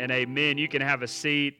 and amen. You can have a seat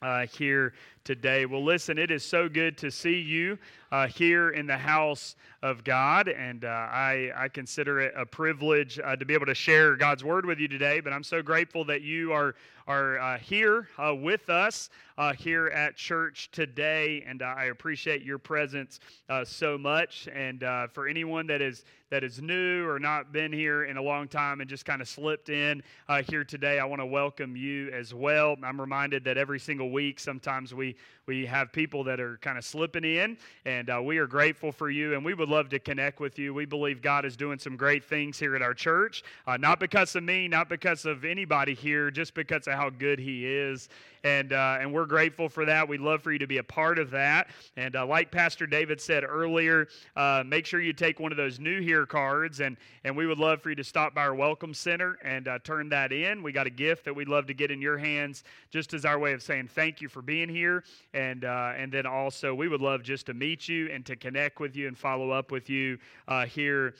uh, here today. Well, listen, it is so good to see you uh, here in the house of God, and uh, I, I consider it a privilege uh, to be able to share God's word with you today. But I'm so grateful that you are are uh, here uh, with us uh, here at church today, and I appreciate your presence so much. And for anyone that is that is new or not been here in a long time and just kind of slipped in here today, I want to welcome you as well. I'm reminded that every single week, sometimes we we have people that are kind of slipping in, and uh, we are grateful for you, and we would love to connect with you. We believe God is doing some great things here at our church, uh, not because of me, not because of anybody here, just because of how good He is and uh, and we're grateful for that. We'd love for you to be a part of that. And uh, like Pastor David said earlier, uh, make sure you take one of those new here cards, and and we would love for you to stop by our welcome center and uh, turn that in. We got a gift that we'd love to get in your hands, just as our way of saying thank you for being here, and uh, and then also we would love just to meet you and to connect with you and follow up with you uh, here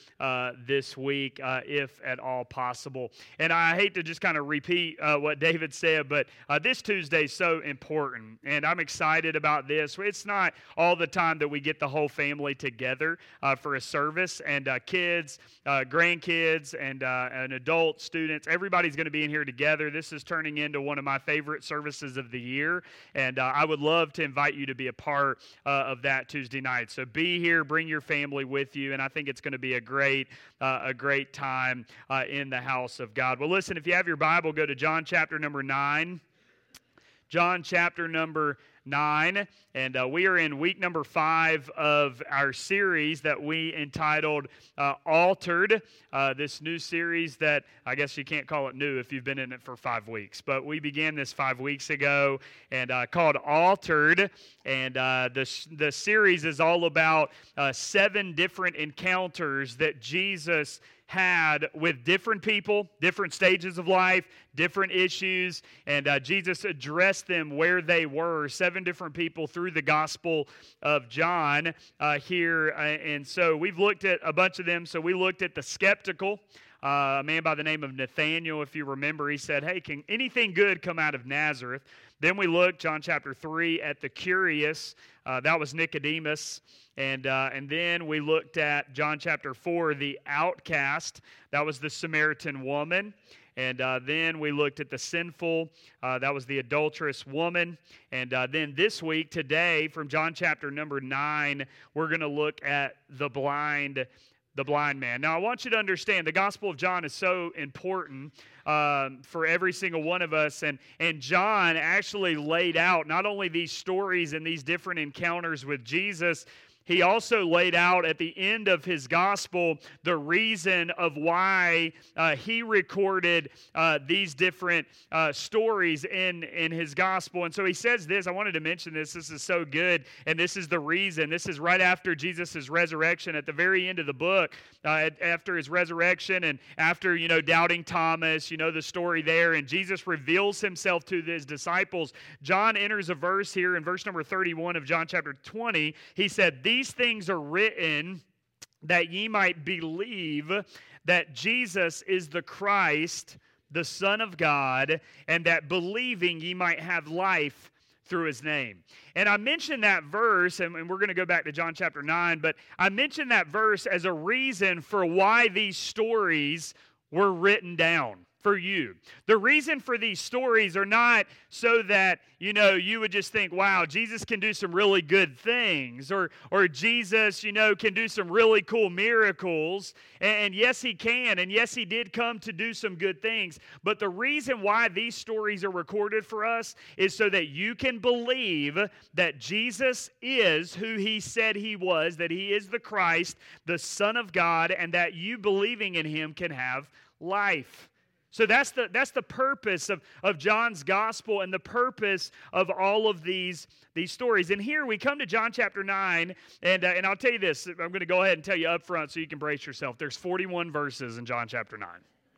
this week, if at all possible. And I hate to just kind of repeat what David said, but this Tuesday is so important, and I'm excited about this. It's not all the time that we get the whole family together uh, for a service, and uh, kids, uh, grandkids, and, uh, and adult students, everybody's going to be in here together. This is turning into one of my favorite services of the year, and uh, I would love to invite you to be a part uh, of that Tuesday night. So be here, bring your family with you, and I think it's going to be a great, a great time in the house of God. Well, listen, if you have your Bible, go to John chapter number 9. John chapter number 9. And uh, we are in week number five of our series that we entitled uh, Altered. Uh, this new series that I guess you can't call it new if you've been in it for five weeks. But we began this five weeks ago and uh, called Altered. And uh, the, the series is all about uh, seven different encounters that Jesus had with different people, different stages of life, different issues, and uh, Jesus addressed them where they were. Seven different people through the Gospel of John uh, here. Uh, and so we've looked at a bunch of them. So we looked at the skeptical. Uh, a man by the name of Nathaniel, if you remember, he said, Hey, can anything good come out of Nazareth? Then we looked, John chapter 3, at the curious. Uh, that was Nicodemus. And, uh, and then we looked at John chapter 4, the outcast. That was the Samaritan woman. And uh, then we looked at the sinful. Uh, that was the adulterous woman. And uh, then this week, today, from John chapter number 9, we're going to look at the blind the blind man. Now, I want you to understand the Gospel of John is so important um, for every single one of us. And, and John actually laid out not only these stories and these different encounters with Jesus, he also laid out at the end of his gospel the reason of why uh, he recorded uh, these different uh, stories in, in his gospel. And so he says this. I wanted to mention this. This is so good. And this is the reason. This is right after Jesus' resurrection at the very end of the book, uh, after his resurrection and after, you know, doubting Thomas, you know, the story there. And Jesus reveals himself to his disciples. John enters a verse here in verse number 31 of John chapter 20. He said, These these things are written that ye might believe that Jesus is the Christ, the Son of God, and that believing ye might have life through his name. And I mentioned that verse, and we're going to go back to John chapter 9, but I mentioned that verse as a reason for why these stories were written down for you. The reason for these stories are not so that, you know, you would just think, wow, Jesus can do some really good things, or, or Jesus, you know, can do some really cool miracles. And, and yes, he can. And yes, he did come to do some good things. But the reason why these stories are recorded for us is so that you can believe that Jesus is who he said he was, that he is the Christ, the Son of God, and that you believing in him can have life. So that's the, that's the purpose of, of John's gospel and the purpose of all of these, these stories. And here we come to John chapter 9, and, uh, and I'll tell you this. I'm going to go ahead and tell you up front so you can brace yourself. There's 41 verses in John chapter 9,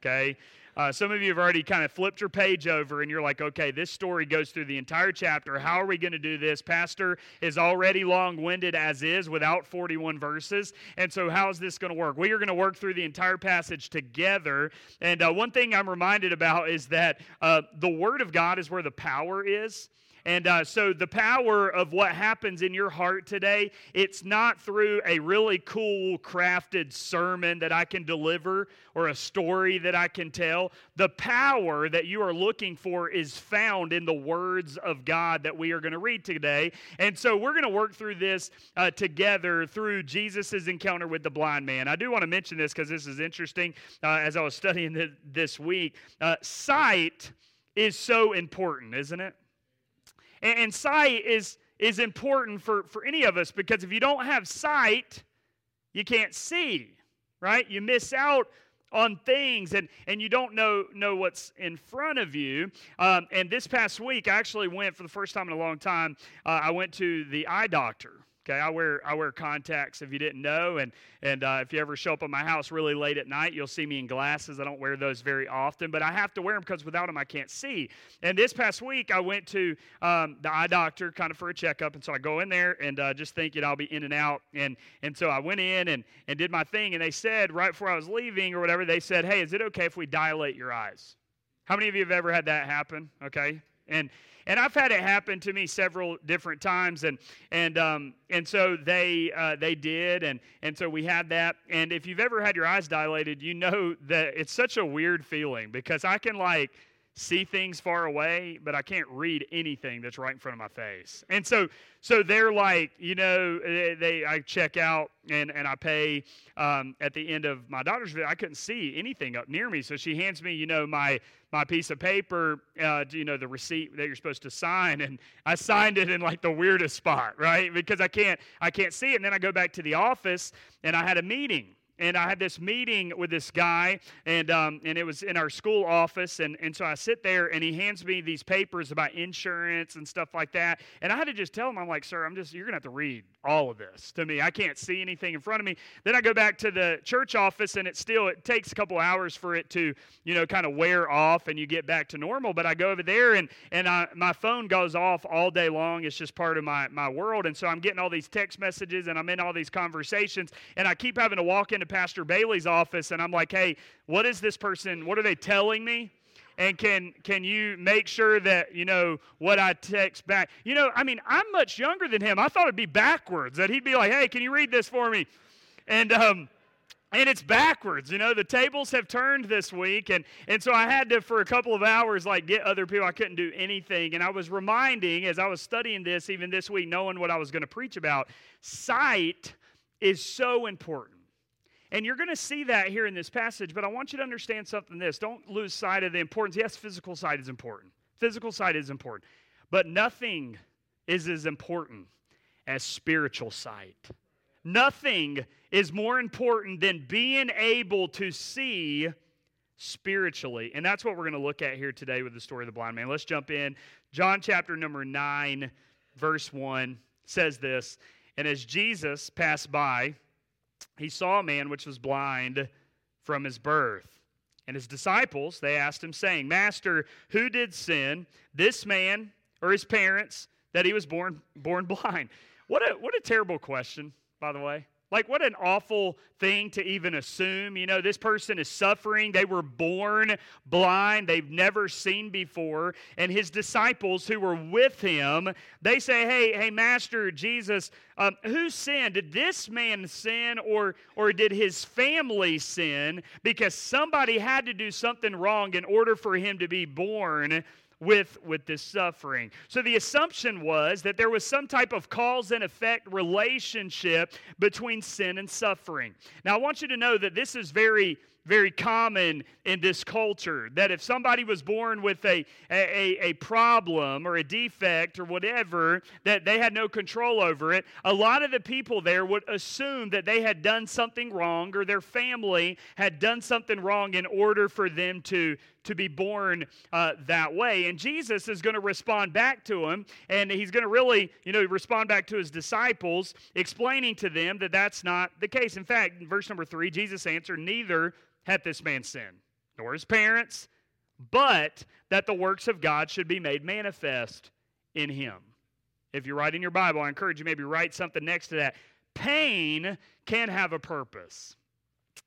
okay? Uh, some of you have already kind of flipped your page over and you're like, okay, this story goes through the entire chapter. How are we going to do this? Pastor is already long winded as is without 41 verses. And so, how is this going to work? We are going to work through the entire passage together. And uh, one thing I'm reminded about is that uh, the Word of God is where the power is. And uh, so, the power of what happens in your heart today, it's not through a really cool, crafted sermon that I can deliver or a story that I can tell. The power that you are looking for is found in the words of God that we are going to read today. And so, we're going to work through this uh, together through Jesus' encounter with the blind man. I do want to mention this because this is interesting uh, as I was studying this week. Uh, sight is so important, isn't it? And, and sight is, is important for, for any of us because if you don't have sight, you can't see, right? You miss out on things and, and you don't know, know what's in front of you. Um, and this past week, I actually went for the first time in a long time, uh, I went to the eye doctor. Okay, I wear I wear contacts if you didn't know, and and uh, if you ever show up at my house really late at night, you'll see me in glasses. I don't wear those very often, but I have to wear them because without them I can't see. And this past week I went to um, the eye doctor kind of for a checkup, and so I go in there and uh, just thinking I'll be in and out, and and so I went in and and did my thing, and they said right before I was leaving or whatever, they said, hey, is it okay if we dilate your eyes? How many of you have ever had that happen? Okay, and and I've had it happen to me several different times, and and um, and so they uh, they did, and and so we had that. And if you've ever had your eyes dilated, you know that it's such a weird feeling because I can like see things far away, but I can't read anything that's right in front of my face. And so, so they're like, you know, they, they I check out and, and I pay um, at the end of my daughter's visit. I couldn't see anything up near me, so she hands me, you know, my my piece of paper, uh, you know, the receipt that you're supposed to sign, and I signed it in like the weirdest spot, right? Because I can't I can't see it. And then I go back to the office, and I had a meeting and I had this meeting with this guy, and um, and it was in our school office, and and so I sit there, and he hands me these papers about insurance and stuff like that, and I had to just tell him, I'm like, sir, I'm just you're gonna have to read all of this to me. I can't see anything in front of me. Then I go back to the church office, and it still it takes a couple hours for it to you know kind of wear off, and you get back to normal. But I go over there, and and I, my phone goes off all day long. It's just part of my my world, and so I'm getting all these text messages, and I'm in all these conversations, and I keep having to walk into Pastor Bailey's office and I'm like, hey, what is this person? What are they telling me? and can can you make sure that you know what I text back? You know, I mean, I'm much younger than him. I thought it'd be backwards that he'd be like, "Hey, can you read this for me?" And um, and it's backwards. You know, the tables have turned this week, and and so I had to for a couple of hours like get other people. I couldn't do anything, and I was reminding as I was studying this, even this week, knowing what I was going to preach about. Sight is so important. And you're going to see that here in this passage, but I want you to understand something this. Don't lose sight of the importance. Yes, physical sight is important. Physical sight is important. But nothing is as important as spiritual sight. Nothing is more important than being able to see spiritually. And that's what we're going to look at here today with the story of the blind man. Let's jump in. John chapter number 9, verse 1 says this And as Jesus passed by, he saw a man which was blind from his birth. And his disciples, they asked him, saying, Master, who did sin, this man or his parents, that he was born, born blind? What a, what a terrible question, by the way. Like, what an awful thing to even assume. You know, this person is suffering. They were born blind, they've never seen before. And his disciples who were with him, they say, Hey, hey, Master Jesus, um, who sinned? Did this man sin or, or did his family sin? Because somebody had to do something wrong in order for him to be born with, with this suffering. So the assumption was that there was some type of cause and effect relationship between sin and suffering. Now, I want you to know that this is very very common in this culture that if somebody was born with a, a, a problem or a defect or whatever, that they had no control over it, a lot of the people there would assume that they had done something wrong or their family had done something wrong in order for them to, to be born uh, that way. And Jesus is going to respond back to him, and he's going to really, you know, respond back to his disciples, explaining to them that that's not the case. In fact, in verse number three, Jesus answered, Neither hath this man sinned. nor his parents, but that the works of God should be made manifest in him. If you're writing your Bible, I encourage you maybe write something next to that. Pain can have a purpose.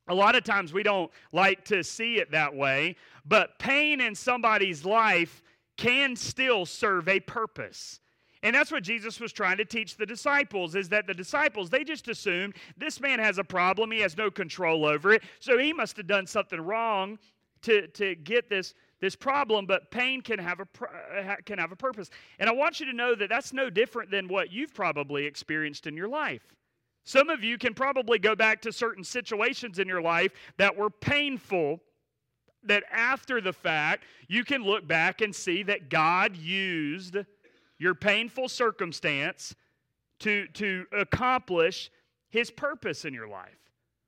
A lot of times we don't like to see it that way, but pain in somebody's life can still serve a purpose. And that's what Jesus was trying to teach the disciples is that the disciples, they just assumed this man has a problem, he has no control over it, so he must have done something wrong to, to get this, this problem, but pain can have, a, uh, can have a purpose. And I want you to know that that's no different than what you've probably experienced in your life. Some of you can probably go back to certain situations in your life that were painful that after the fact, you can look back and see that God used your painful circumstance to, to accomplish his purpose in your life.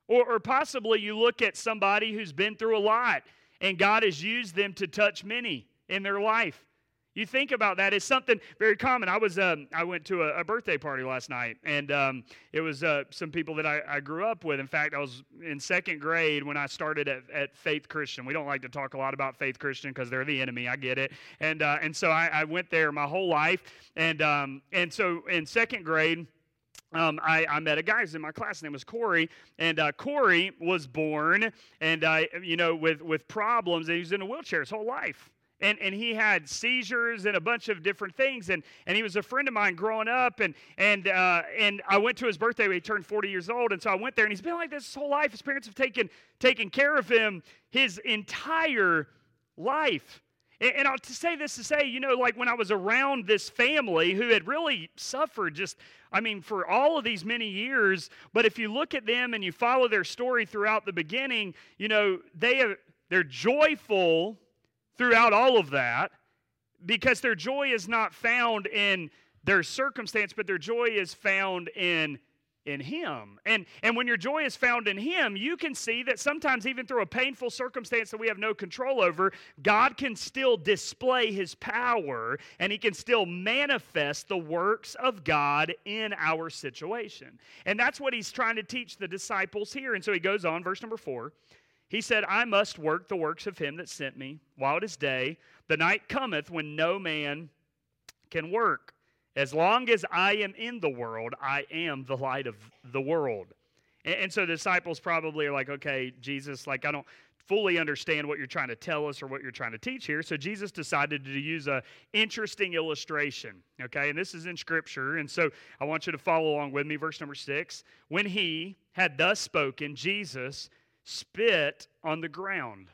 Or, or possibly you look at somebody who's been through a lot and God has used them to touch many in their life. You think about that it's something very common. I was um, I went to a, a, birthday party last night, and um, it was uh, some people that I, I, grew up with. In fact, I was in second grade when I started at, at Faith Christian. We don't like to talk a lot about Faith Christian because they're the enemy. I get it, and uh, and so I, I, went there my whole life, and um, and so in second grade. Um, I, I, met a guy who's in my class. His name was Corey, and uh, Corey was born, and uh, you know, with with problems, and he was in a wheelchair his whole life and, and he had seizures and a bunch of different things. And, and he was a friend of mine growing up. And, and, uh, and I went to his birthday when he turned 40 years old. And so I went there, and he's been like this his whole life. His parents have taken, taken care of him his entire life. And, and I'll to say this to say, you know, like when I was around this family who had really suffered just, I mean, for all of these many years, but if you look at them and you follow their story throughout the beginning, you know, they have, they're joyful throughout all of that because their joy is not found in their circumstance, but their joy is found in in him. And and when your joy is found in him, you can see that sometimes even through a painful circumstance that we have no control over, God can still display his power and he can still manifest the works of God in our situation. And that's what he's trying to teach the disciples here. And so he goes on verse number 4. He said, I must work the works of him that sent me while it is day. The night cometh when no man can work. As long as I am in the world, I am the light of the world. And, and so the disciples probably are like, okay, Jesus, like, I don't fully understand what you're trying to tell us or what you're trying to teach here. So Jesus decided to use a interesting illustration. Okay, and this is in Scripture, and so I want you to follow along with me. Verse number six. When he had thus spoken, Jesus spit on the ground.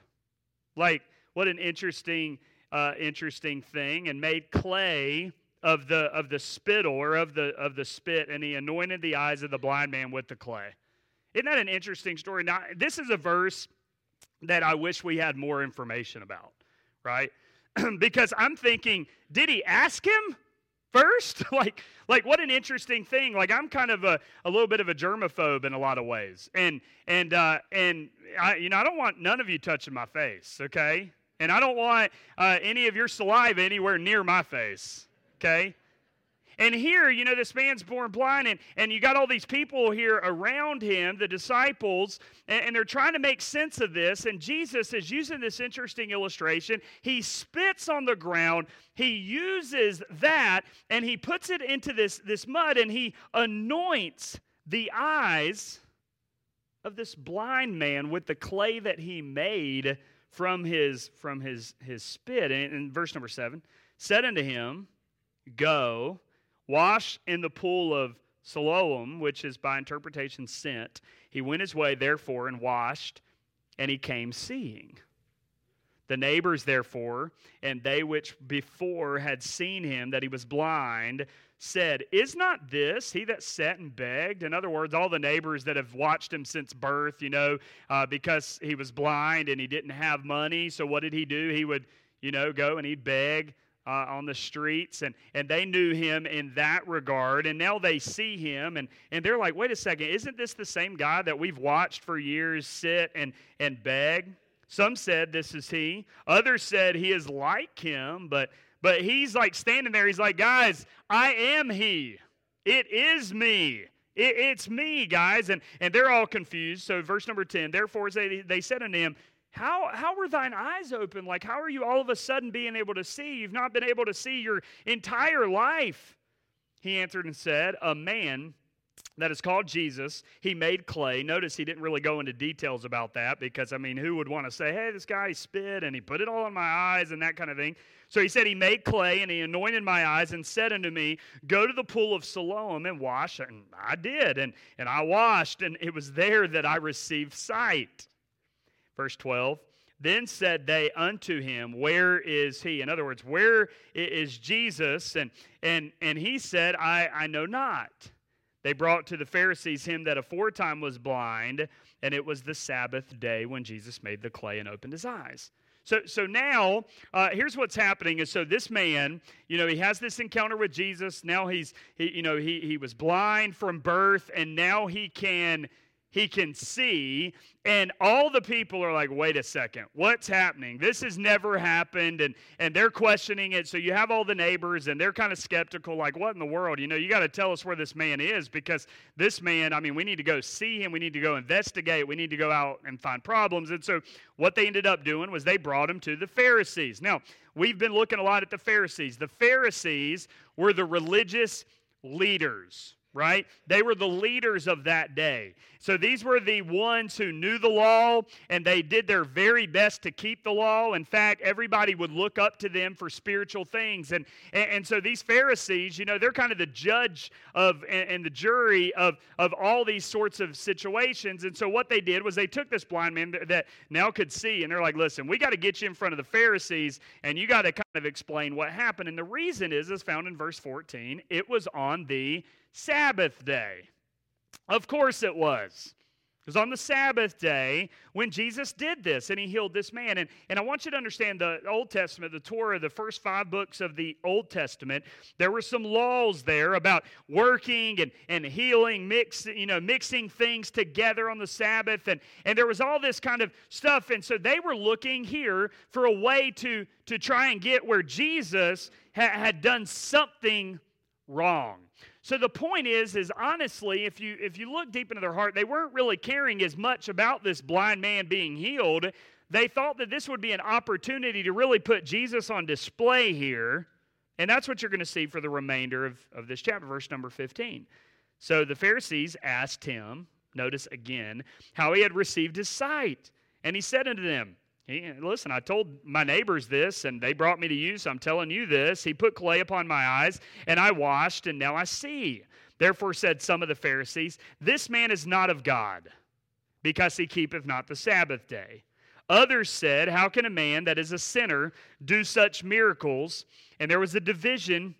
Like, what an interesting, uh, interesting thing, and made clay of the of the spittle or of the of the spit, and he anointed the eyes of the blind man with the clay. Isn't that an interesting story? Now, this is a verse that I wish we had more information about, right? because I'm thinking, did he ask him? First? Like like what an interesting thing. Like i'm kind of a, a little bit of a germaphobe in a lot of ways. And and uh and i you know i don't want none of you touching my face okay? And i don't want uh, any of your saliva anywhere near my face okay and here, you know, this man's born blind, and, and you got all these people here around him, the disciples, and, and they're trying to make sense of this. And Jesus is using this interesting illustration. He spits on the ground, he uses that, and he puts it into this, this mud, and he anoints the eyes of this blind man with the clay that he made from his from his his spit and verse number seven said unto him go Wash in the pool of Siloam, which is by interpretation sent. He went his way, therefore, and washed, and he came seeing. The neighbors, therefore, and they which before had seen him that he was blind, said, Is not this he that sat and begged? In other words, all the neighbors that have watched him since birth, you know, uh, because he was blind and he didn't have money. So what did he do? He would, you know, go and he'd beg uh, on the streets, and, and they knew him in that regard. And now they see him, and, and they're like, wait a second, isn't this the same guy that we've watched for years sit and, and beg? Some said this is he. Others said he is like him, but but he's like standing there. He's like, guys, I am he. It is me. it's me, guys. And and they're all confused. So verse number 10, therefore they, they said unto him, how, how were thine eyes open? Like, how are you all of a sudden being able to see? You've not been able to see your entire life. He answered and said, A man that is called Jesus. He made clay. Notice he didn't really go into details about that because, I mean, who would want to say, hey, this guy spit and he put it all on my eyes and that kind of thing? So he said, He made clay and he anointed my eyes and said unto me, Go to the pool of Siloam and wash. And I did. And, and I washed, and it was there that I received sight. Verse 12. Then said they unto him, Where is he? In other words, where is Jesus? And, and, and he said, I, I know not. They brought to the Pharisees him that aforetime was blind, and it was the Sabbath day when Jesus made the clay and opened his eyes. So, so now, uh, here's what's happening is so this man, you know, he has this encounter with Jesus. Now he's, he, you know, he, he was blind from birth, and now he can he can see and all the people are like wait a second what's happening? This has never happened and and they're questioning it. So you have all the neighbors and they're kind of skeptical like what in the world? You know you got to tell us where this man is because this man i mean we need to go see him we need to go investigate we need to go out and find problems. And so what they ended up doing was they brought him to the pharisees. Now we've been looking a lot at the pharisees. The pharisees were the religious leaders right? They were the leaders of that day. So these were the ones who knew the law and they did their very best to keep the law. In fact, everybody would look up to them for spiritual things. And, and, and so these Pharisees, you know, they're kind of the judge of and, and the jury of, of all these sorts of situations. And so what they did was they took this blind man that now could see and they're like, listen, we got to get you in front of the Pharisees and you got to kind of explain what happened. And the reason is, is found in verse 14, it was on the Sabbath day. Of course it was. It was on the Sabbath day when Jesus did this and he healed this man. And, and I want you to understand the Old Testament, the Torah, the first five books of the Old Testament, there were some laws there about working and, and healing, mix, you know, mixing things together on the Sabbath. And, and there was all this kind of stuff. And so they were looking here for a way to, to try and get where Jesus ha- had done something wrong. So the point is, is honestly, if you if you look deep into their heart, they weren't really caring as much about this blind man being healed. They thought that this would be an opportunity to really put Jesus on display here. And that's what you're going to see for the remainder of, of this chapter, verse number 15. So the Pharisees asked him, notice again, how he had received his sight. And he said unto them, he, listen, I told my neighbors this, and they brought me to you, so I'm telling you this. He put clay upon my eyes, and I washed, and now I see. Therefore said some of the Pharisees, This man is not of God, because he keepeth not the Sabbath day. Others said, How can a man that is a sinner do such miracles? And there was a division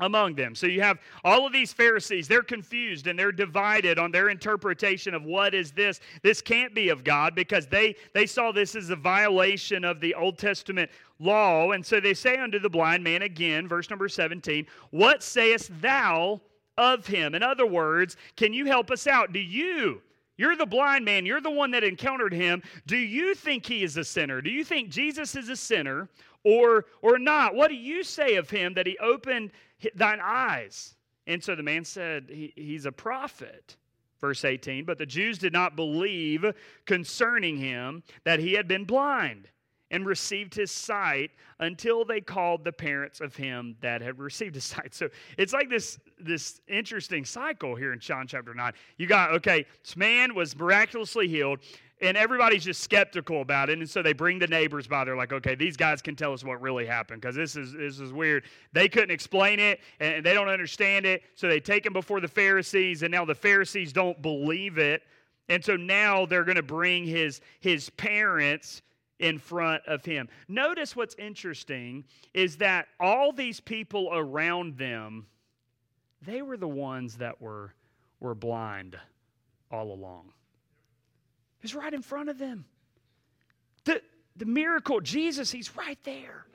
among them. So you have all of these Pharisees, they're confused and they're divided on their interpretation of what is this. This can't be of God because they they saw this as a violation of the Old Testament law. And so they say unto the blind man again, verse number 17, "What sayest thou of him?" In other words, can you help us out? Do you you're the blind man. You're the one that encountered him. Do you think he is a sinner? Do you think Jesus is a sinner or or not? What do you say of him that he opened thine eyes. And so the man said, he, He's a prophet. Verse 18, but the Jews did not believe concerning him that he had been blind and received his sight until they called the parents of him that had received his sight. So it's like this, this interesting cycle here in John chapter 9. You got, okay, this man was miraculously healed and everybody's just skeptical about it. And so they bring the neighbors by. They're like okay these guys can tell us what really happened because this is this is weird. They couldn't explain it and they don't understand it. So they take him before the pharisees and now the pharisees don't believe it. And so now they're going to bring his his parents in front of him. Notice what's interesting is that all these people around them they were the ones that were were blind all along He's right in front of them. The, the miracle, Jesus, he's right there.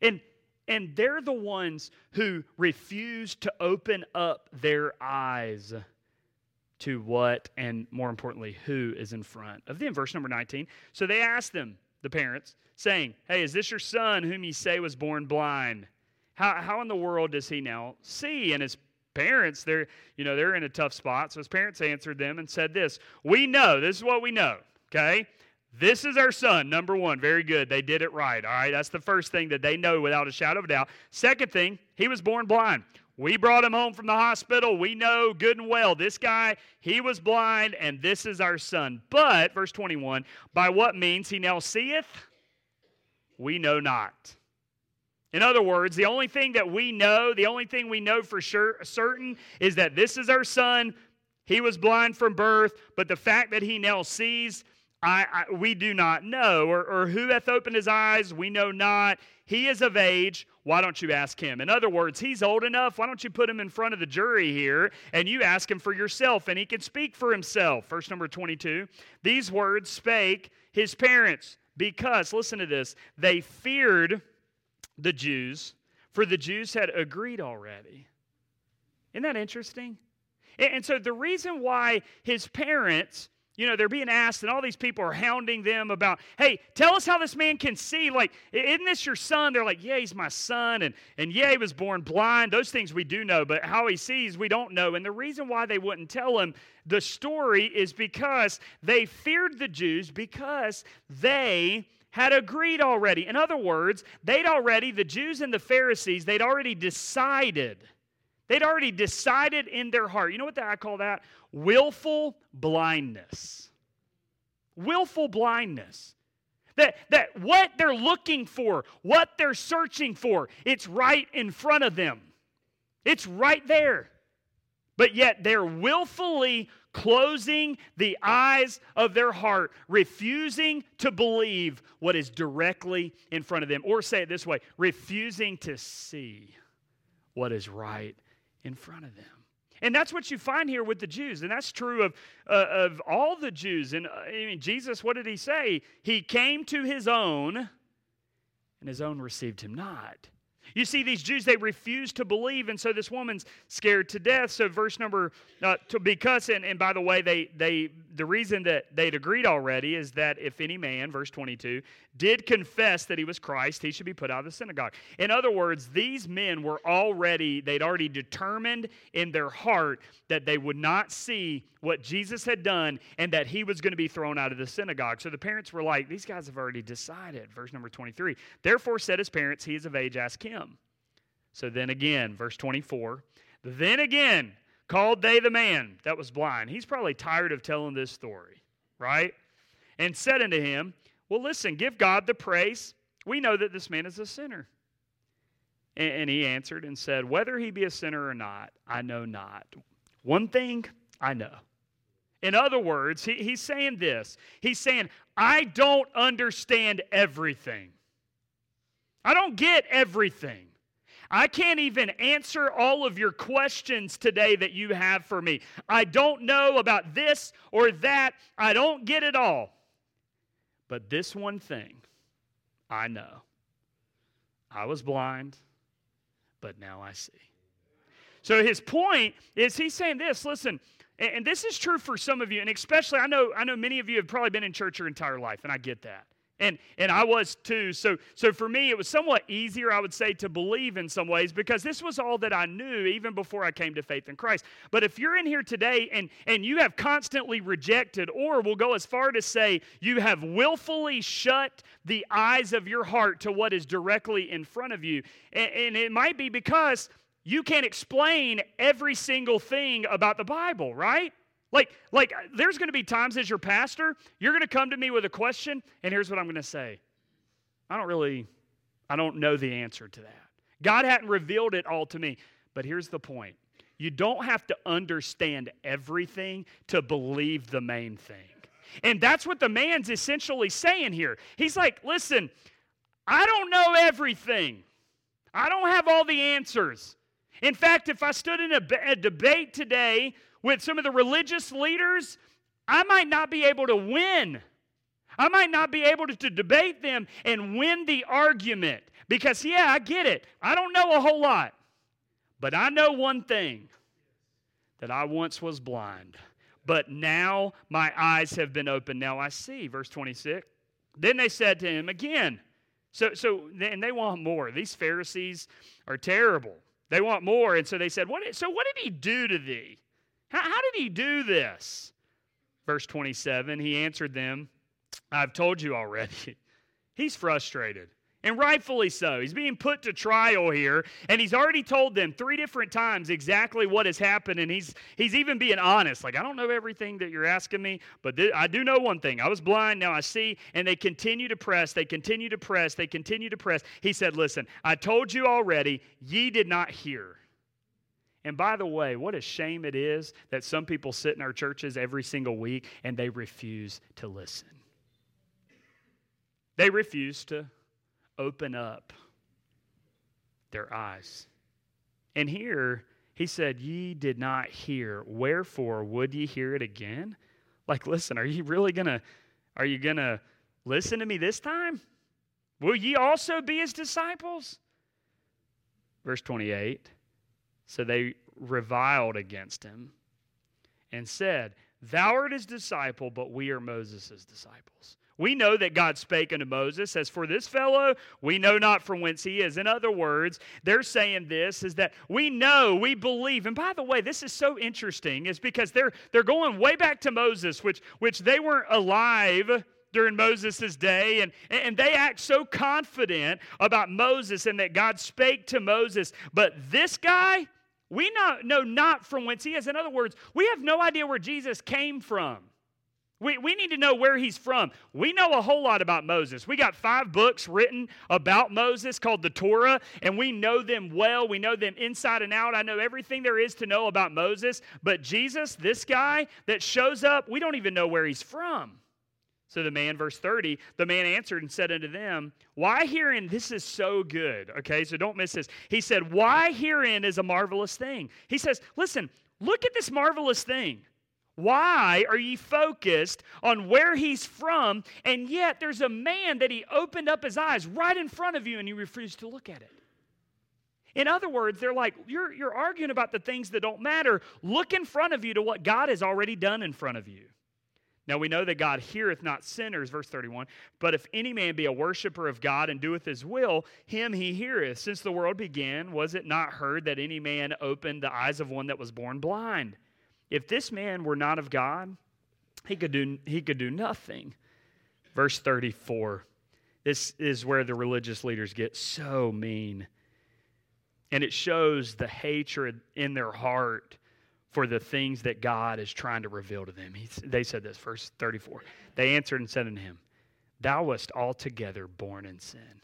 And, and they're the ones who refuse to open up their eyes to what and more importantly, who is in front of them. Verse number 19. So they asked them, the parents, saying, Hey, is this your son whom you say was born blind? How, how in the world does he now see? And his parents, they're, you know, they're in a tough spot. So his parents answered them and said this We know, this is what we know, okay? This is our son, number one. Very good. They did it right. All right, that's the first thing that they know without a shadow of a doubt. Second thing, he was born blind. We brought him home from the hospital. We know good and well this guy, he was blind, and this is our son. But, verse 21, by what means he now seeth, we know not. In other words, the only thing that we know, the only thing we know for sure certain is that this is our son. He was blind from birth, but the fact that he now sees, I, I, we do not know. Or, or who hath opened his eyes, we know not. He is of age. Why don't you ask him? In other words, he's old enough. Why don't you put him in front of the jury here and you ask him for yourself and he can speak for himself? Verse number 22. These words spake his parents because, listen to this, they feared the Jews, for the Jews had agreed already. Isn't that interesting? And so the reason why his parents you know, they're being asked, and all these people are hounding them about, hey, tell us how this man can see. Like, isn't this your son? They're like, yeah, he's my son. And, and yeah, he was born blind. Those things we do know, but how he sees, we don't know. And the reason why they wouldn't tell him the story is because they feared the Jews because they had agreed already. In other words, they'd already, the Jews and the Pharisees, they'd already decided They'd already decided in their heart. You know what I call that? Willful blindness. Willful blindness. That, that what they're looking for, what they're searching for, it's right in front of them. It's right there. But yet they're willfully closing the eyes of their heart, refusing to believe what is directly in front of them. Or say it this way refusing to see what is right in front of them. And that's what you find here with the Jews. And that's true of, uh, of all the Jews. And uh, I mean, Jesus, what did he say? He came to his own, and his own received him not. You see, these Jews, they refuse to believe, and so this woman's scared to death. So, verse number, uh, to, because, and, and by the way, they, they, the reason that they'd agreed already is that if any man, verse 22, did confess that he was Christ, he should be put out of the synagogue. In other words, these men were already, they'd already determined in their heart that they would not see what Jesus had done and that he was going to be thrown out of the synagogue. So the parents were like, these guys have already decided. Verse number 23. Therefore said his parents, he is of age, ask him. So then again, verse 24, then again called they the man that was blind. He's probably tired of telling this story, right? And said unto him, Well, listen, give God the praise. We know that this man is a sinner. And he answered and said, Whether he be a sinner or not, I know not. One thing I know. In other words, he, he's saying this He's saying, I don't understand everything. I don't get everything. I can't even answer all of your questions today that you have for me. I don't know about this or that. I don't get it all. But this one thing I know I was blind, but now I see. So his point is he's saying this listen, and this is true for some of you, and especially I know I know many of you have probably been in church your entire life, and I get that. And, and I was too. So, so for me, it was somewhat easier, I would say, to believe in some ways because this was all that I knew even before I came to faith in Christ. But if you're in here today and, and you have constantly rejected, or we'll go as far to say you have willfully shut the eyes of your heart to what is directly in front of you, and, and it might be because you can't explain every single thing about the Bible, right? Like, like there's going to be times as your pastor, you're going to come to me with a question, and here's what I'm going to say. I don't really, I don't know the answer to that. God hadn't revealed it all to me. But here's the point you don't have to understand everything to believe the main thing. And that's what the man's essentially saying here. He's like, listen, I don't know everything, I don't have all the answers. In fact, if I stood in a, a debate today with some of the religious leaders, I might not be able to win. I might not be able to, to, debate them and win the argument because, yeah, I get it. I don't know a whole lot. But I know one thing that I once was blind, but now my eyes have been opened. Now I see. Verse 26. Then they said to him again, so, so and they want more. These Pharisees are terrible. They want more. And so they said, what, So what did he do to thee? How, how did he do this? Verse 27 He answered them, I've told you already. He's frustrated. And rightfully so. He's being put to trial here, and he's already told them three different times exactly what has happened. And he's he's even being honest. Like, I don't know everything that you're asking me, but th- I do know one thing. I was blind, now I see. And they continue to press, they continue to press, they continue to press. He said, Listen, I told you already, ye did not hear. And by the way, what a shame it is that some people sit in our churches every single week and they refuse to listen. They refuse to open up their eyes. And here, he said, Ye did not hear. Wherefore would ye hear it again? Like, listen, are you really gonna, are you gonna listen to me this time? Will ye also be his disciples? Verse 28. So they reviled against him and said, Thou art his disciple, but we are Moses' disciples. We know that God spake unto Moses, As for this fellow, we know not from whence he is. In other words, they're saying this is that we know, we believe. And by the way, this is so interesting, is because they're they're going way back to Moses, which which they weren't alive during Moses' day, and, and they act so confident about Moses and that God spake to Moses. But this guy, we know, know not from whence he is. In other words, we have no idea where Jesus came from. We, we need to know where he's from. We know a whole lot about Moses. We got five books written about Moses called the Torah, and we know them well. We know them inside and out. I know everything there is to know about Moses. But Jesus, this guy that shows up, we don't even know where he's from. So the man, verse 30, the man answered and said unto them, Why herein, this is so good, okay, so don't miss this. He said, Why herein is a marvelous thing? He says, Listen, look at this marvelous thing. Why are ye focused on where he's from, and yet there's a man that he opened up his eyes right in front of you and you refuse to look at it? In other words, they're like, you're, you're arguing about the things that don't matter. Look in front of you to what God has already done in front of you. Now we know that God heareth not sinners, verse 31. But if any man be a worshiper of God and doeth his will, him he heareth. Since the world began, was it not heard that any man opened the eyes of one that was born blind? If this man were not of God, he could do, he could do nothing. Verse 34. This is where the religious leaders get so mean. And it shows the hatred in their heart for the things that God is trying to reveal to them. He, they said this, verse 34. They answered and said unto him, Thou wast altogether born in sin.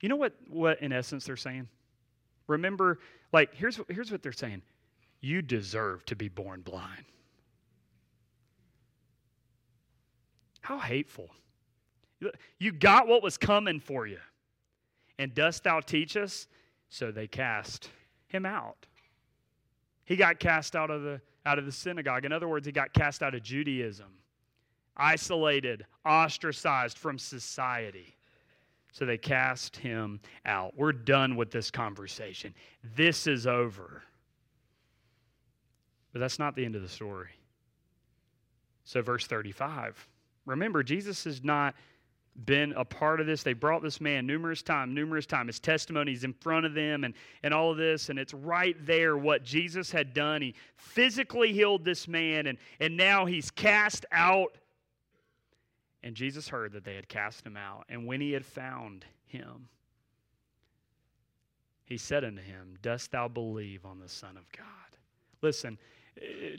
You know what, what in essence they're saying? Remember, like, here's, here's what they're saying you deserve to be born blind. How hateful. You got what was coming for you. And dost thou teach us? So they cast him out. He got cast out of the out of the synagogue. In other words, he got cast out of Judaism. Isolated, ostracized from society. So they cast him out. We're done with this conversation. This is over. But that's not the end of the story. So, verse 35. Remember, Jesus has not been a part of this. They brought this man numerous times, numerous times. His testimony is in front of them and, and all of this, and it's right there what Jesus had done. He physically healed this man, and, and now he's cast out. And Jesus heard that they had cast him out. And when he had found him, he said unto him, Dost thou believe on the Son of God? Listen,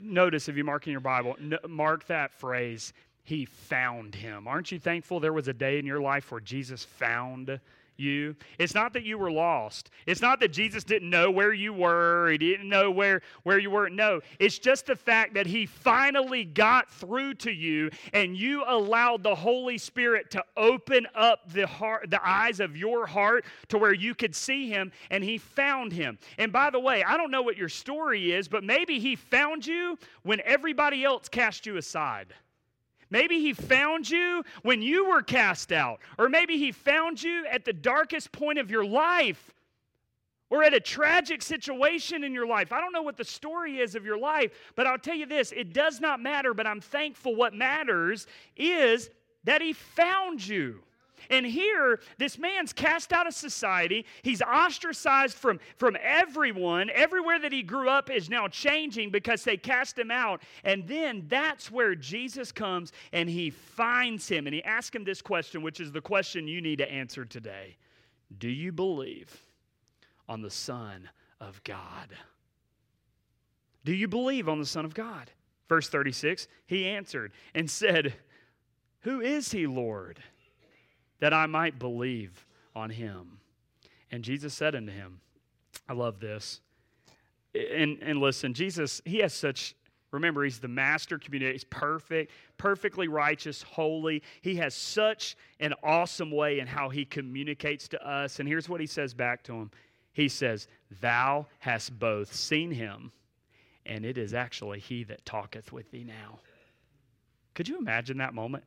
notice if you mark in your Bible, mark that phrase, he found him. Aren't you thankful there was a day in your life where Jesus found you. It's not that you were lost. It's not that Jesus didn't know where you were, he didn't know where, where you were. No, it's just the fact that he finally got through to you and you allowed the Holy Spirit to open up the heart, the eyes of your heart to where you could see him and he found him. And by the way, I don't know what your story is, but maybe he found you when everybody else cast you aside. Maybe he found you when you were cast out, or maybe he found you at the darkest point of your life or at a tragic situation in your life. I don't know what the story is of your life, but I'll tell you this it does not matter, but I'm thankful. What matters is that he found you. And here, this man's cast out of society. He's ostracized from, from everyone. Everywhere that he grew up is now changing because they cast him out. And then that's where Jesus comes and he finds him and he asks him this question, which is the question you need to answer today Do you believe on the Son of God? Do you believe on the Son of God? Verse 36 He answered and said, Who is he, Lord? That I might believe on him. And Jesus said unto him, I love this. And, and listen, Jesus, he has such, remember, he's the master communicator. He's perfect, perfectly righteous, holy. He has such an awesome way in how he communicates to us. And here's what he says back to him He says, Thou hast both seen him, and it is actually he that talketh with thee now. Could you imagine that moment?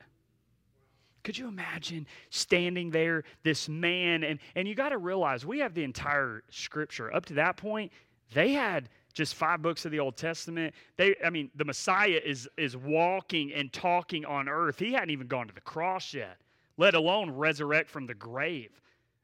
Could you imagine standing there, this man? And, and you got to realize we have the entire scripture. Up to that point, they had just five books of the Old Testament. They, I mean, the Messiah is, is walking and talking on earth. He hadn't even gone to the cross yet, let alone resurrect from the grave.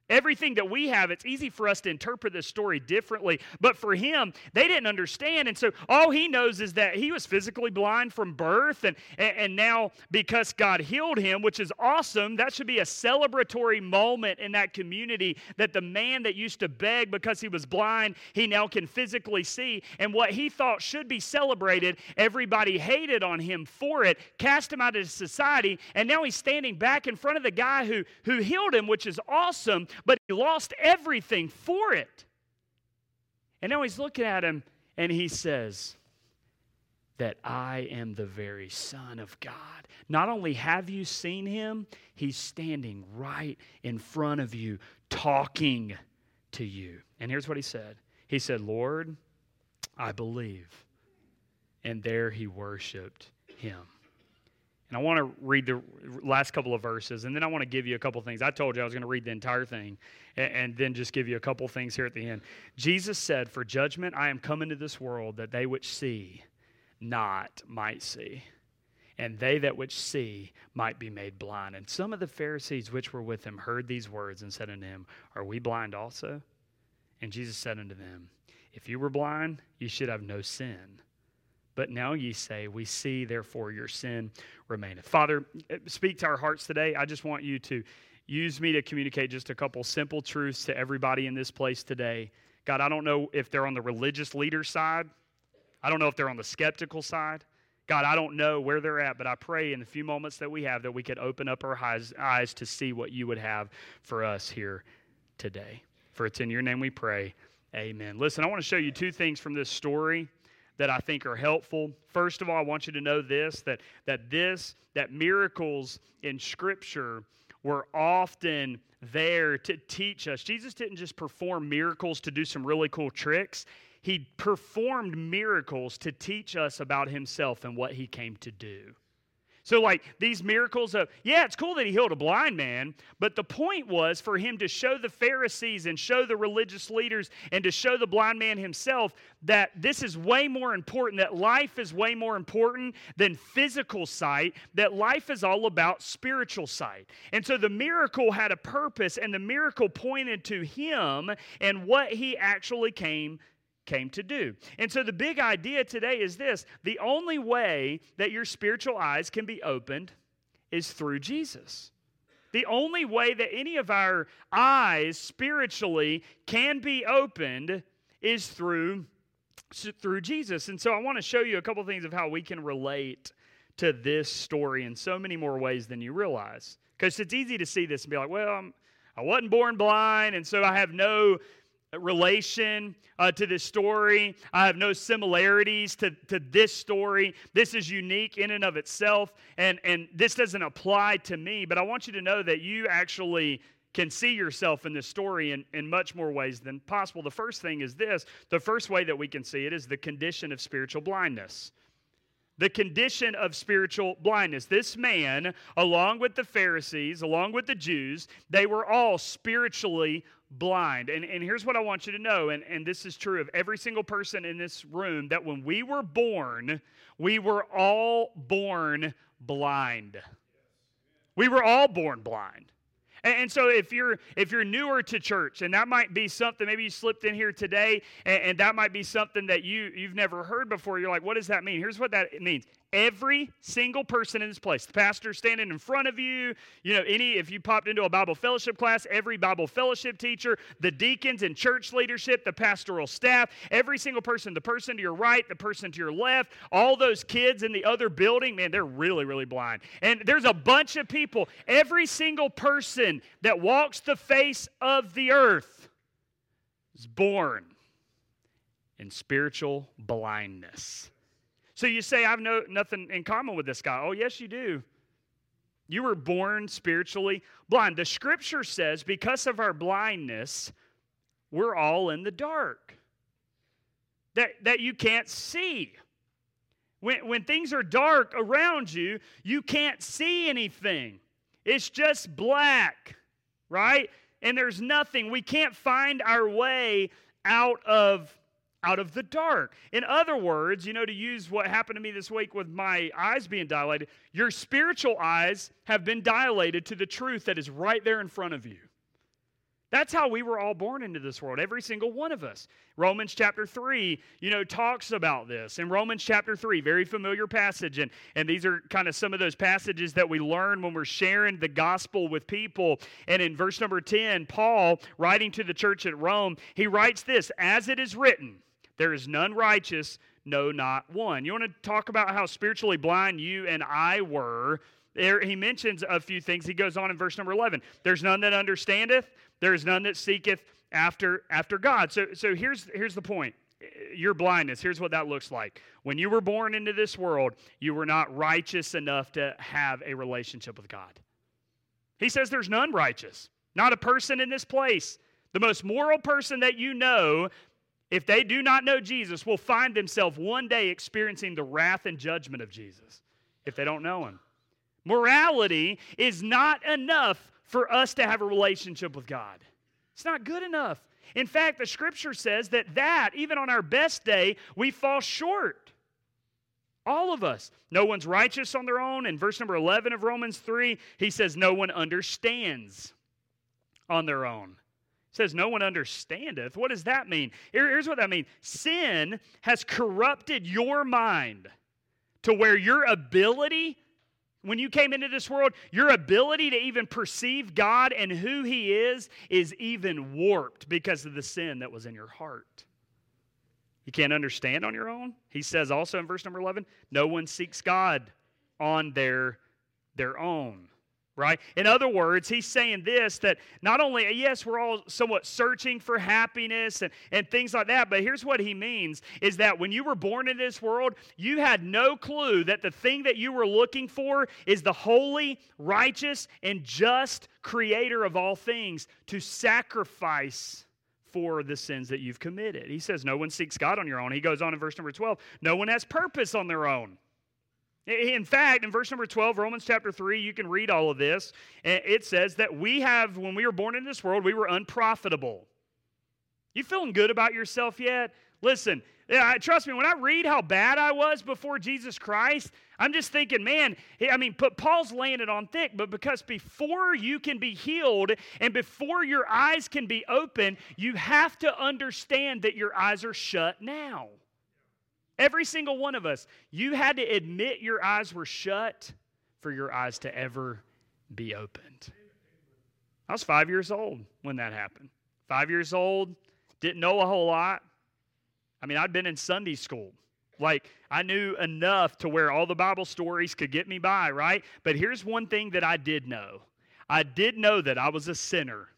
Everything that we have, it's easy for us to interpret this story differently. But for him, they didn't understand. And so all he knows is that he was physically blind from birth. And, and now, because God healed him, which is awesome, that should be a celebratory moment in that community that the man that used to beg because he was blind, he now can physically see. And what he thought should be celebrated, everybody hated on him for it, cast him out of society. And now he's standing back in front of the guy who, who healed him, which is awesome but he lost everything for it. And now he's looking at him and he says, That I am the very Son of God. Not only have you seen him, he's standing right in front of you, talking to you. And here's what he said He said, Lord, I believe. And there he worshiped him. And I want to read the last couple of verses, and then I want to give you a couple things. I told you I was going to read the entire thing, and, and, then just give you a couple things here at the end. Jesus said, For judgment I am come into this world, that they which see not might see, and they that which see might be made blind. And some of the Pharisees which were with him heard these words and said unto him, Are we blind also? And Jesus said unto them, If you were blind, you should have no sin. But now ye say, We see, therefore your sin remaineth. Father, uh, speak to our hearts today. I just want you to use me to communicate just a couple simple truths to everybody in this place today. God, I don't know if they're on the religious leader side, I don't know if they're on the skeptical side. God, I don't know where they're at, but I pray in the few moments that we have that we could open up our eyes, eyes to see what you would have for us here today. For it's in your name we pray. Amen. Listen, I want to show you two things from this story that I think are helpful. First of all, I want you to know this that that this that miracles in scripture were often there to teach us. Jesus didn't just perform miracles to do some really cool tricks. He performed miracles to teach us about himself and what he came to do. So, like these miracles of, yeah, it's cool that he healed a blind man, but the point was for him to show the Pharisees and show the religious leaders and to show the blind man himself that this is way more important, that life is way more important than physical sight, that life is all about spiritual sight. And so the miracle had a purpose, and the miracle pointed to him and what he actually came came to do. And so the big idea today is this the only way that your spiritual eyes can be opened is through Jesus. The only way that any of our eyes spiritually can be opened is through through Jesus. And so I want to show you a couple things of how we can relate to this story in so many more ways than you realize. Because it's easy to see this and be like, well, I'm, I wasn't born blind, and so I have no relation uh, to this story. I have no similarities to, to this story. This is unique in and of itself, and, and this doesn't apply to me. But I want you to know that you actually can see yourself in this story in, in much more ways than possible. The first thing is this the first way that we can see it is the condition of spiritual blindness. The condition of spiritual blindness. This man, along with the Pharisees, along with the Jews, they were all spiritually blind. And, and here's what I want you to know, and, and this is true of every single person in this room that when we were born, we were all born blind. We were all born blind. And so if you're if you're newer to church, and that might be something, maybe you slipped in here today, and, and that might be something that you you've never heard before. You're like, what does that mean? Here's what that means. Every single person in this place, the pastor standing in front of you, you know, any, if you popped into a Bible fellowship class, every Bible fellowship teacher, the deacons and church leadership, the pastoral staff, every single person, the person to your right, the person to your left, all those kids in the other building, man, they're really, really blind. And there's a bunch of people, every single person that walks the face of the earth is born in spiritual blindness. So you say, I've no, nothing in common with this guy. Oh, yes, you do. You were born spiritually blind. The scripture says, because of our blindness, we're all in the dark. That, that you can't see. When, when things are dark around you, you can't see anything. It's just black, right? And there's nothing. We can't find our way out of out of the dark. In other words, you know, to use what happened to me this week with my eyes being dilated, your spiritual eyes have been dilated to the truth that is right there in front of you. That's how we were all born into this world, every single one of us. Romans chapter 3, you know, talks about this. In Romans chapter 3, very familiar passage. And, and these are kind of some of those passages that we learn when we're sharing the gospel with people. And in verse number 10, Paul, writing to the church at Rome, he writes this As it is written, there is none righteous, no, not one. You want to talk about how spiritually blind you and I were? There, he mentions a few things. He goes on in verse number 11. There's none that understandeth, there is none that seeketh after, after God. So, so here's, here's the point your blindness. Here's what that looks like. When you were born into this world, you were not righteous enough to have a relationship with God. He says there's none righteous, not a person in this place. The most moral person that you know if they do not know Jesus, will find themselves one day experiencing the wrath and judgment of Jesus if they don't know him. Morality is not enough for us to have a relationship with God. It's not good enough. In fact, the scripture says that that even on our best day, we fall short. All of us. No one's righteous on their own. In verse number 11 of Romans 3, he says no one understands on their own says no one understandeth. What does that mean? Here, here's what that means sin has corrupted your mind to where your ability when you came into this world your ability to even perceive god and who he is is even warped because of the sin that was in your heart. You can't understand on your own? He says also in verse number 11 no one seeks god on their their own right? In other words, he's saying this that not only, yes, we're all somewhat searching for happiness and, and things like that, but here's what he means is that when you were born in this world, you had no clue that the thing that you were looking for is the holy, righteous, and just creator of all things to sacrifice for the sins that you've committed. He says, No one seeks God on your own. He goes on in verse number 12, no one has purpose on their own. In fact, in verse number 12, Romans chapter 3, you can read all of this. It says that we have, when we were born in this world, we were unprofitable. You feeling good about yourself yet? Listen, trust me, when I read how bad I was before Jesus Christ, I'm just thinking, man, I mean, but Paul's laying it on thick, but because before you can be healed and before your eyes can be open, you have to understand that your eyes are shut now. Every single one of us, you had to admit your eyes were shut for your eyes to ever be opened. I was five years old when that happened. Five years old, didn't know a whole lot. I mean, I'd been in Sunday school. Like, I knew enough to where all the Bible stories could get me by, right? But here's one thing that I did know I did know that I was a sinner.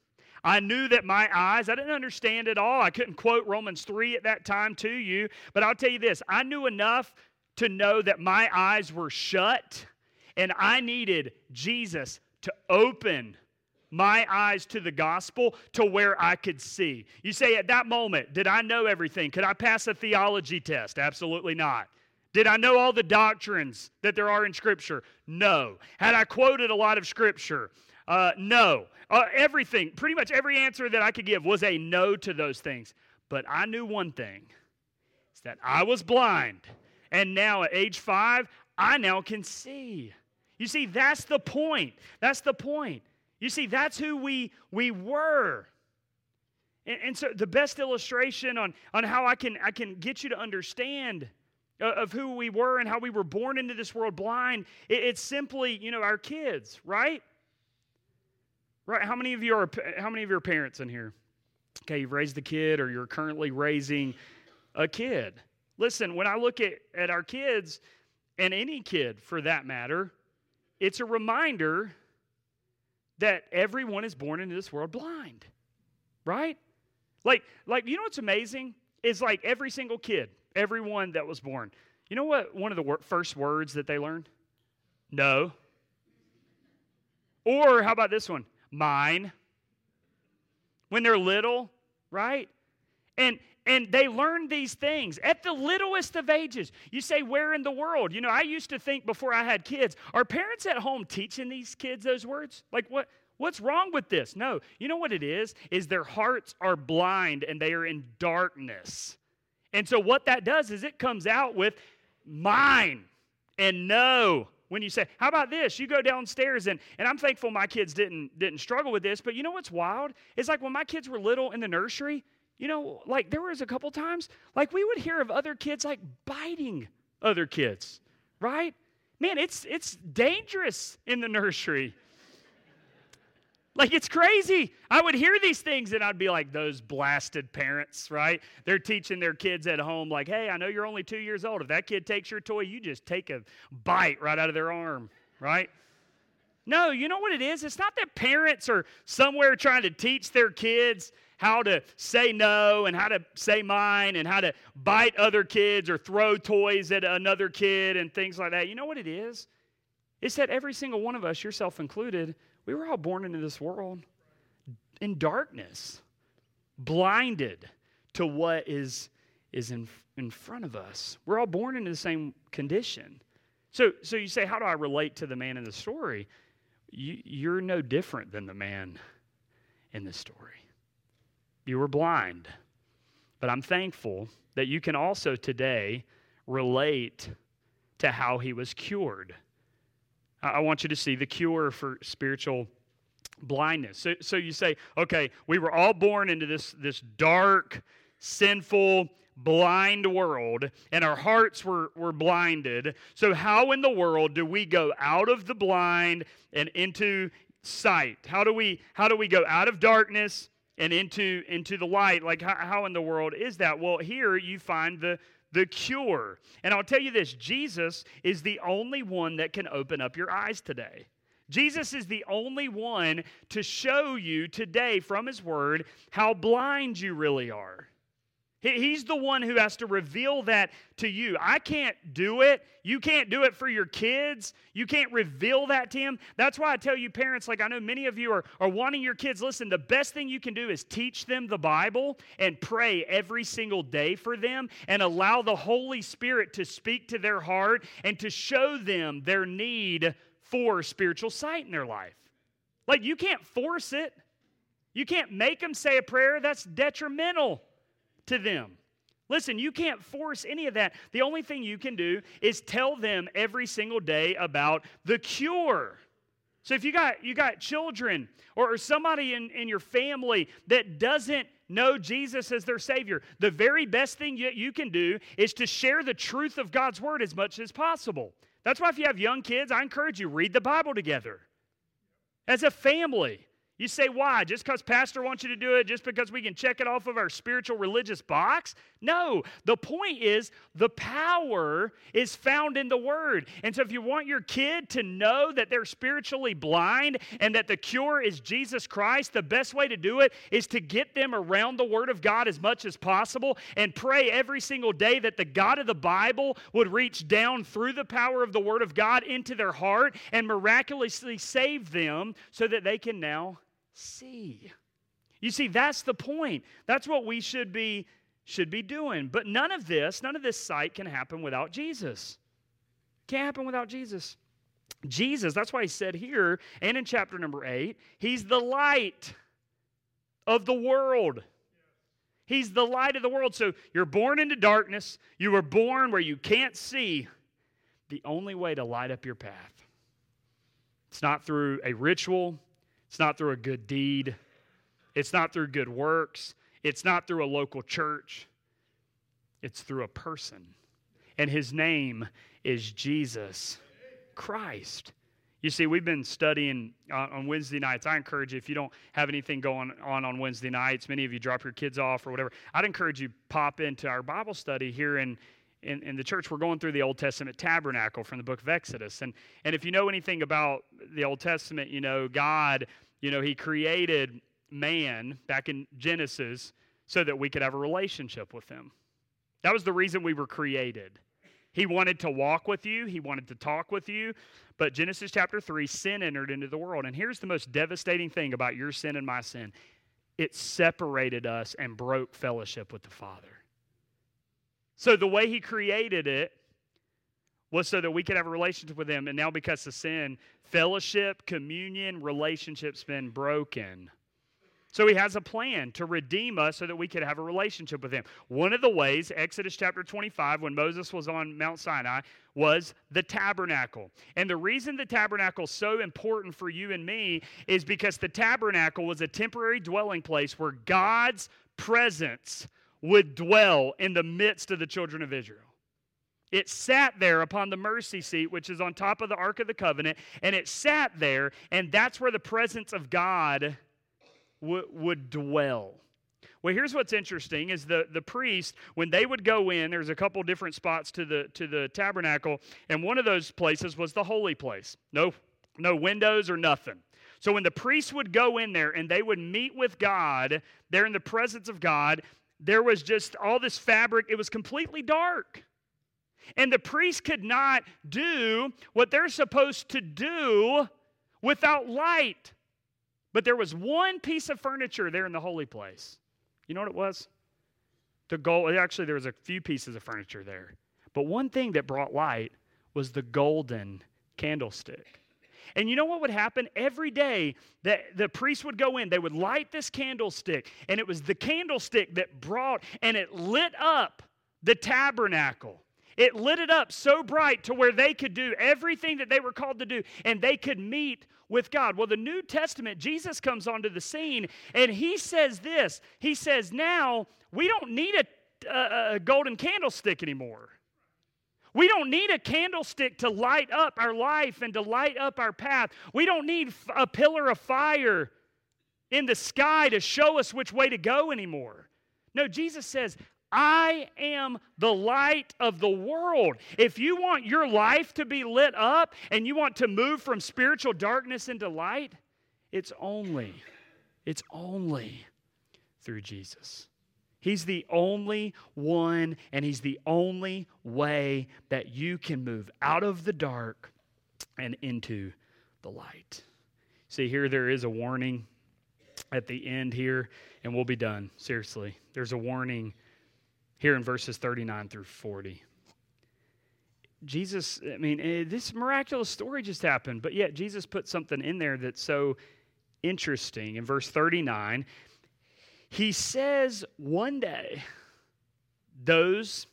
I knew that my eyes, I didn't understand it all. I couldn't quote Romans 3 at that time to you, but I'll tell you this I knew enough to know that my eyes were shut and I needed Jesus to open my eyes to the gospel to where I could see. You say, at that moment, did I know everything? Could I pass a theology test? Absolutely not. Did I know all the doctrines that there are in Scripture? No. Had I quoted a lot of Scripture? Uh, no. Uh, everything, pretty much every answer that I could give was a no to those things. But I knew one thing is that I was blind. And now at age five, I now can see. You see, that's the point. That's the point. You see, that's who we, we were. And, and so the best illustration on, on how I can, I can get you to understand of who we were and how we were born into this world blind, it, it's simply, you know, our kids, right? Right? How many of you are how many of your parents in here? Okay, you've raised a kid or you're currently raising a kid. Listen, when I look at, at our kids, and any kid for that matter, it's a reminder that everyone is born into this world blind. Right? Like, like you know what's amazing? Is like every single kid, everyone that was born. You know what one of the wor- first words that they learned? No. Or how about this one? Mine. When they're little, right? And and they learn these things at the littlest of ages. You say, Where in the world? You know, I used to think before I had kids, are parents at home teaching these kids those words? Like, what? What's wrong with this? No. You know what it is? Is their hearts are blind and they are in darkness. And so what that does is it comes out with mine and no. When you say, how about this? You go downstairs and, and I'm thankful my kids didn't didn't struggle with this, but you know what's wild? It's like when my kids were little in the nursery, you know, like there was a couple times, like we would hear of other kids like biting other kids, right? Man, it's it's dangerous in the nursery. Like it's crazy. I would hear these things and I'd be like, those blasted parents, right? They're teaching their kids at home, like, hey, I know you're only two years old. If that kid takes your toy, you just take a bite right out of their arm, right? No, you know what it is? It's not that parents are somewhere trying to teach their kids how to say no and how to say mine and how to bite other kids or throw toys at another kid and things like that. You know what it is? It's that every single one of us, yourself included, we were all born into this world in darkness, blinded to what is, is in, in front of us. We're all born into the same condition. So, so you say, How do I relate to the man in the story? You, you're no different than the man in the story. You were blind. But I'm thankful that you can also today relate to how he was cured. I want you to see the cure for spiritual blindness. So, so you say, okay, we were all born into this, this dark, sinful, blind world, and our hearts were, were blinded. So, how in the world do we go out of the blind and into sight? How do we, how do we go out of darkness and into, into the light? Like, how, how in the world is that? Well, here you find the, the cure. And I'll tell you this Jesus is the only one that can open up your eyes today. Jesus is the only one to show you today from his word how blind you really are. He's the one who has to reveal that to you. I can't do it. You can't do it for your kids. You can't reveal that to him. That's why I tell you, parents, like I know many of you are, are wanting your kids, listen, the best thing you can do is teach them the Bible and pray every single day for them and allow the Holy Spirit to speak to their heart and to show them their need for spiritual sight in their life. Like you can't force it, you can't make them say a prayer. That's detrimental to them. Listen, you can't force any of that. The only thing you can do is tell them every single day about the cure. So if you got you got children or, or somebody in, in your family that doesn't know Jesus as their Savior, the very best thing you, you can do is to share the truth of God's Word as much as possible. That's why if you have young kids, I encourage you, read the Bible together. As a family. You say, why? Just because pastor wants you to do it, just because we can check it off of our spiritual religious box? No. The point is, the power is found in the word. And so, if you want your kid to know that they're spiritually blind and that the cure is Jesus Christ, the best way to do it is to get them around the word of God as much as possible and pray every single day that the God of the Bible would reach down through the power of the word of God into their heart and miraculously save them so that they can now see. You see, that's the point. That's what we should be should be doing. But none of this, none of this sight can happen without Jesus. Can't happen without Jesus. Jesus, that's why he said here and in chapter number 8, he's the light of the world. He's the light of the world. So you're born into darkness. You were born where you can't see. The only way to light up your path. It's not through a ritual, It's not through a good deed. It's not through good works. It's not through a local church. It's through a person. And his name is Jesus Christ. You see, we've been studying on Wednesday nights. I encourage you, if you don't have anything going on on Wednesday nights, many of you drop your kids off or whatever, I'd encourage you pop into our Bible study here in, in, in, the church. We're going through the Old Testament tabernacle from the book of Exodus. And, and if you know anything about the Old Testament, you know, God, you know, He created man back in Genesis so that we could have a relationship with Him. That was the reason we were created. He wanted to walk with you, he wanted to talk with you. But Genesis chapter 3, sin entered into the world. And here's the most devastating thing about your sin and my sin it separated us and broke fellowship with the Father. So the way he created it was so that we could have a relationship with him. And now, because of sin, fellowship, communion, relationships been broken. So he has a plan to redeem us so that we could have a relationship with him. One of the ways, Exodus chapter 25, when Moses was on Mount Sinai, was the tabernacle. And the reason the tabernacle is so important for you and me is because the tabernacle was a temporary dwelling place where God's presence would dwell in the midst of the children of Israel. It sat there upon the mercy seat, which is on top of the Ark of the Covenant, and it sat there, and that's where the presence of God w- would dwell. Well, here's what's interesting is the, the priest, when they would go in, there's a couple different spots to the to the tabernacle, and one of those places was the holy place. No, no windows or nothing. So when the priests would go in there and they would meet with God, they're in the presence of God, there was just all this fabric, it was completely dark. And the priest could not do what they're supposed to do without light. But there was one piece of furniture there in the holy place. You know what it was? The gold. Actually, there was a few pieces of furniture there. But one thing that brought light was the golden candlestick. And you know what would happen? Every day that the priest would go in, they would light this candlestick, and it was the candlestick that brought and it lit up the tabernacle. It lit it up so bright to where they could do everything that they were called to do and they could meet with God. Well, the New Testament, Jesus comes onto the scene and he says this He says, Now we don't need a, a, a golden candlestick anymore. We don't need a candlestick to light up our life and to light up our path. We don't need a pillar of fire in the sky to show us which way to go anymore. No, Jesus says, I am the light of the world. If you want your life to be lit up and you want to move from spiritual darkness into light, it's only, it's only through Jesus. He's the only one, and He's the only way that you can move out of the dark and into the light. See, here there is a warning at the end here, and we'll be done. Seriously, there's a warning here in verses 39 through 40. Jesus, I mean, eh, this miraculous story just happened, but yet Jesus put something in there that's so interesting. In verse 39, he says one day, those,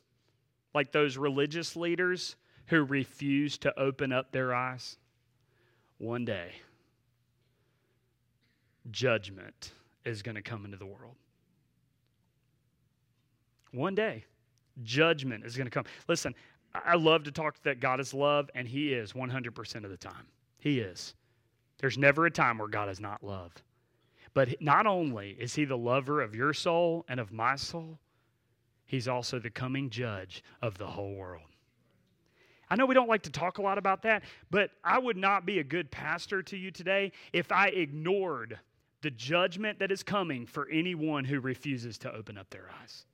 like those religious leaders who refuse to open up their eyes, one day, judgment is going to come into the world. One day, judgment is going to come. Listen, I love to talk that God is love, and He is 100% of the time. He is. There's never a time where God is not love. But not only is He the lover of your soul and of my soul, He's also the coming judge of the whole world. I know we don't like to talk a lot about that, but I would not be a good pastor to you today if I ignored the judgment that is coming for anyone who refuses to open up their eyes.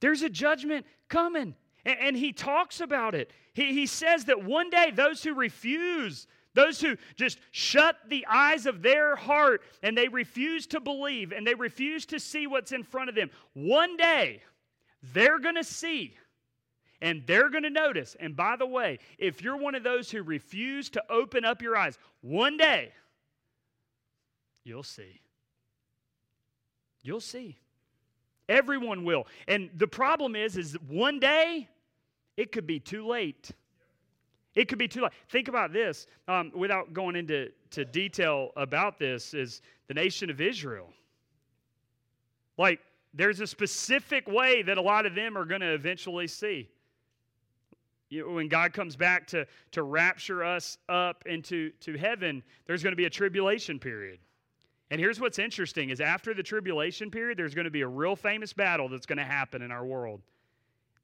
There's a judgment coming. And, he talks about it. He, he says that one day those who refuse, those who just shut the eyes of their heart and they refuse to believe and they refuse to see what's in front of them, one day they're going to see and they're going to notice. And by the way, if you're one of those who refuse to open up your eyes, one day you'll see. You'll see. Everyone will. And the problem is, is one day it could be too late. It could be too late. Think about this um, without going into to detail about this is the nation of Israel. Like, there's a specific way that a lot of them are going to eventually see. You know, when God comes back to, to rapture us up into to heaven, there's going to be a tribulation period. And here's what's interesting is after the tribulation period, there's going to be a real famous battle that's going to happen in our world.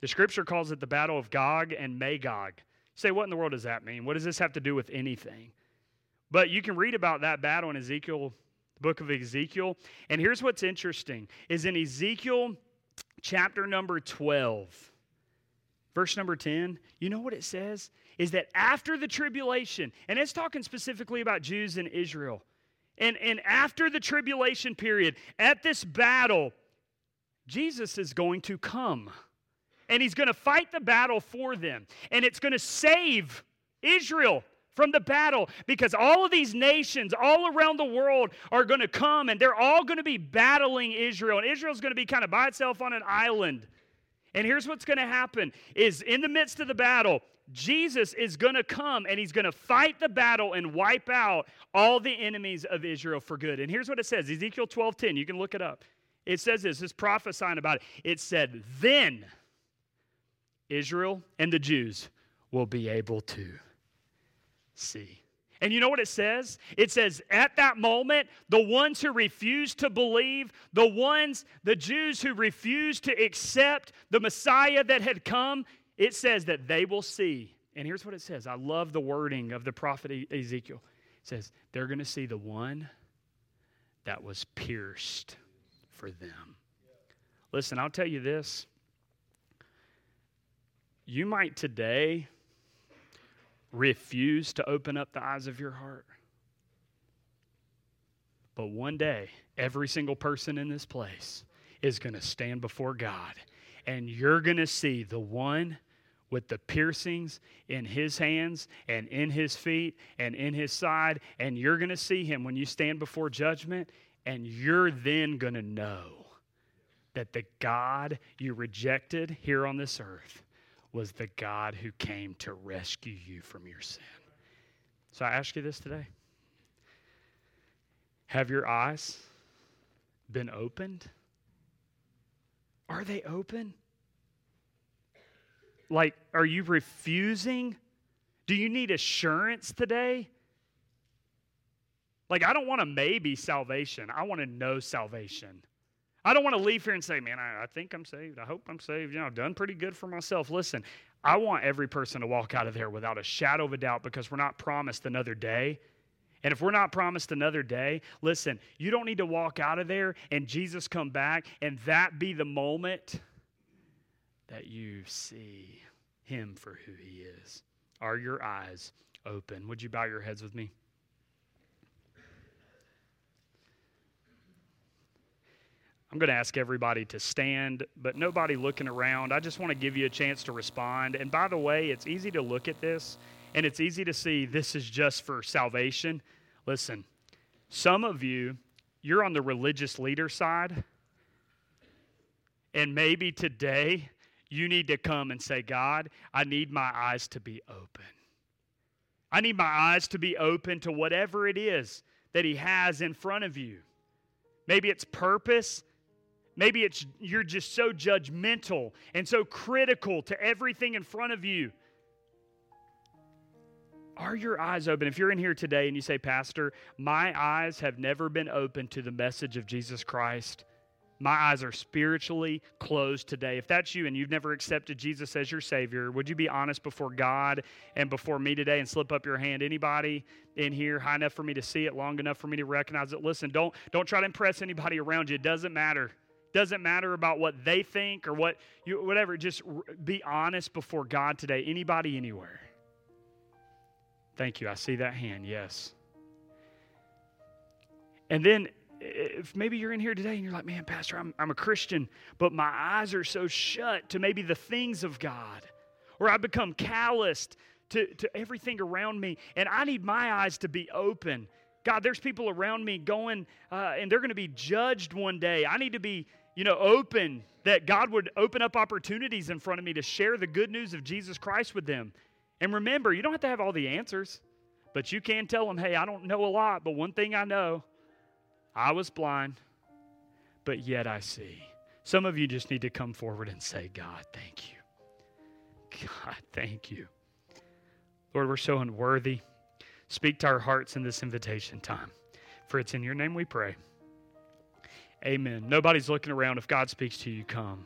The scripture calls it the battle of Gog and Magog. Say, what in the world does that mean? What does this have to do with anything? But you can read about that battle in Ezekiel, the book of Ezekiel. And here's what's interesting is in Ezekiel chapter number 12, verse number 10, you know what it says? Is that after the tribulation, and it's talking specifically about Jews in Israel, and, and after the tribulation period, at this battle, Jesus is going to come and he's going to fight the battle for them. And it's going to save Israel from the battle because all of these nations all around the world are going to come and they're all going to be battling Israel. And Israel's going to be kind of by itself on an island. And here's what's going to happen is in the midst of the battle, Jesus is going to come and he's going to fight the battle and wipe out all the enemies of Israel for good. And here's what it says Ezekiel 12:10, you can look it up. It says this, it's prophesying about it. It said, Then Israel and the Jews will be able to see. And you know what it says? It says, at that moment, the ones who refuse to believe, the ones, the Jews who refuse to accept the Messiah that had come, it says that they will see. And here's what it says I love the wording of the prophet Ezekiel. It says, they're going to see the one that was pierced for them. Listen, I'll tell you this you might today refuse to open up the eyes of your heart. But one day, every single person in this place is going to stand before God, and you're going to see the one with the piercings in his hands and in his feet and in his side, and you're going to see him when you stand before judgment, and you're then going to know that the God you rejected here on this earth was the God who came to rescue you from your sin. So I ask you this today Have your eyes been opened? Are they open? Like, are you refusing? Do you need assurance today? Like, I don't want a maybe salvation. I want to know salvation. I don't want to leave here and say, man, I, I, think I'm saved. I hope I'm saved. You know, I've done pretty good for myself. Listen, I want every person to walk out of there without a shadow of a doubt because we're not promised another day. And if we're not promised another day, listen, you don't need to walk out of there and Jesus come back and that be the moment that you see him for who he is. Are your eyes open? Would you bow your heads with me? I'm going to ask everybody to stand, but nobody looking around. I just want to give you a chance to respond. And by the way, it's easy to look at this and it's easy to see this is just for salvation. Listen, some of you, you're on the religious leader side, and maybe today you need to come and say, God, I need my eyes to be open. I need my eyes to be open to whatever it is that He has in front of you. Maybe it's purpose. Maybe it's you're just so judgmental and so critical to everything in front of you. Are your eyes open? If you're in here today and you say, Pastor, my eyes have never been open to the message of Jesus Christ, my eyes are spiritually closed today. If that's you and you've never accepted Jesus as your Savior, would you be honest before God and before me today and slip up your hand? Anybody in here high enough for me to see it, long enough for me to recognize it? Listen, don't, don't try to impress anybody around you. It doesn't matter. Doesn't matter about what they think or what you, whatever. Just be honest before God today. Anybody, anywhere. Thank you. I see that hand. Yes. And then if maybe you're in here today and you're like, man, Pastor, I'm, I'm a Christian, but my eyes are so shut to maybe the things of God, or I've become calloused to, to everything around me, and I need my eyes to be open. God, there's people around me going, uh, and they're going to be judged one day. I need to be you know, open, that God would open up opportunities in front of me to share the good news of Jesus Christ with them. And remember, you don't have to have all the answers. But you can tell them, hey, I don't know a lot, but one thing I know I was blind, but yet I see. Some of you just need to come forward and say, God, thank you. God, thank you. Lord, we're so unworthy. Speak to our hearts in this invitation time. For it's in your name we pray. Amen. Nobody's looking around. If God speaks to you, come.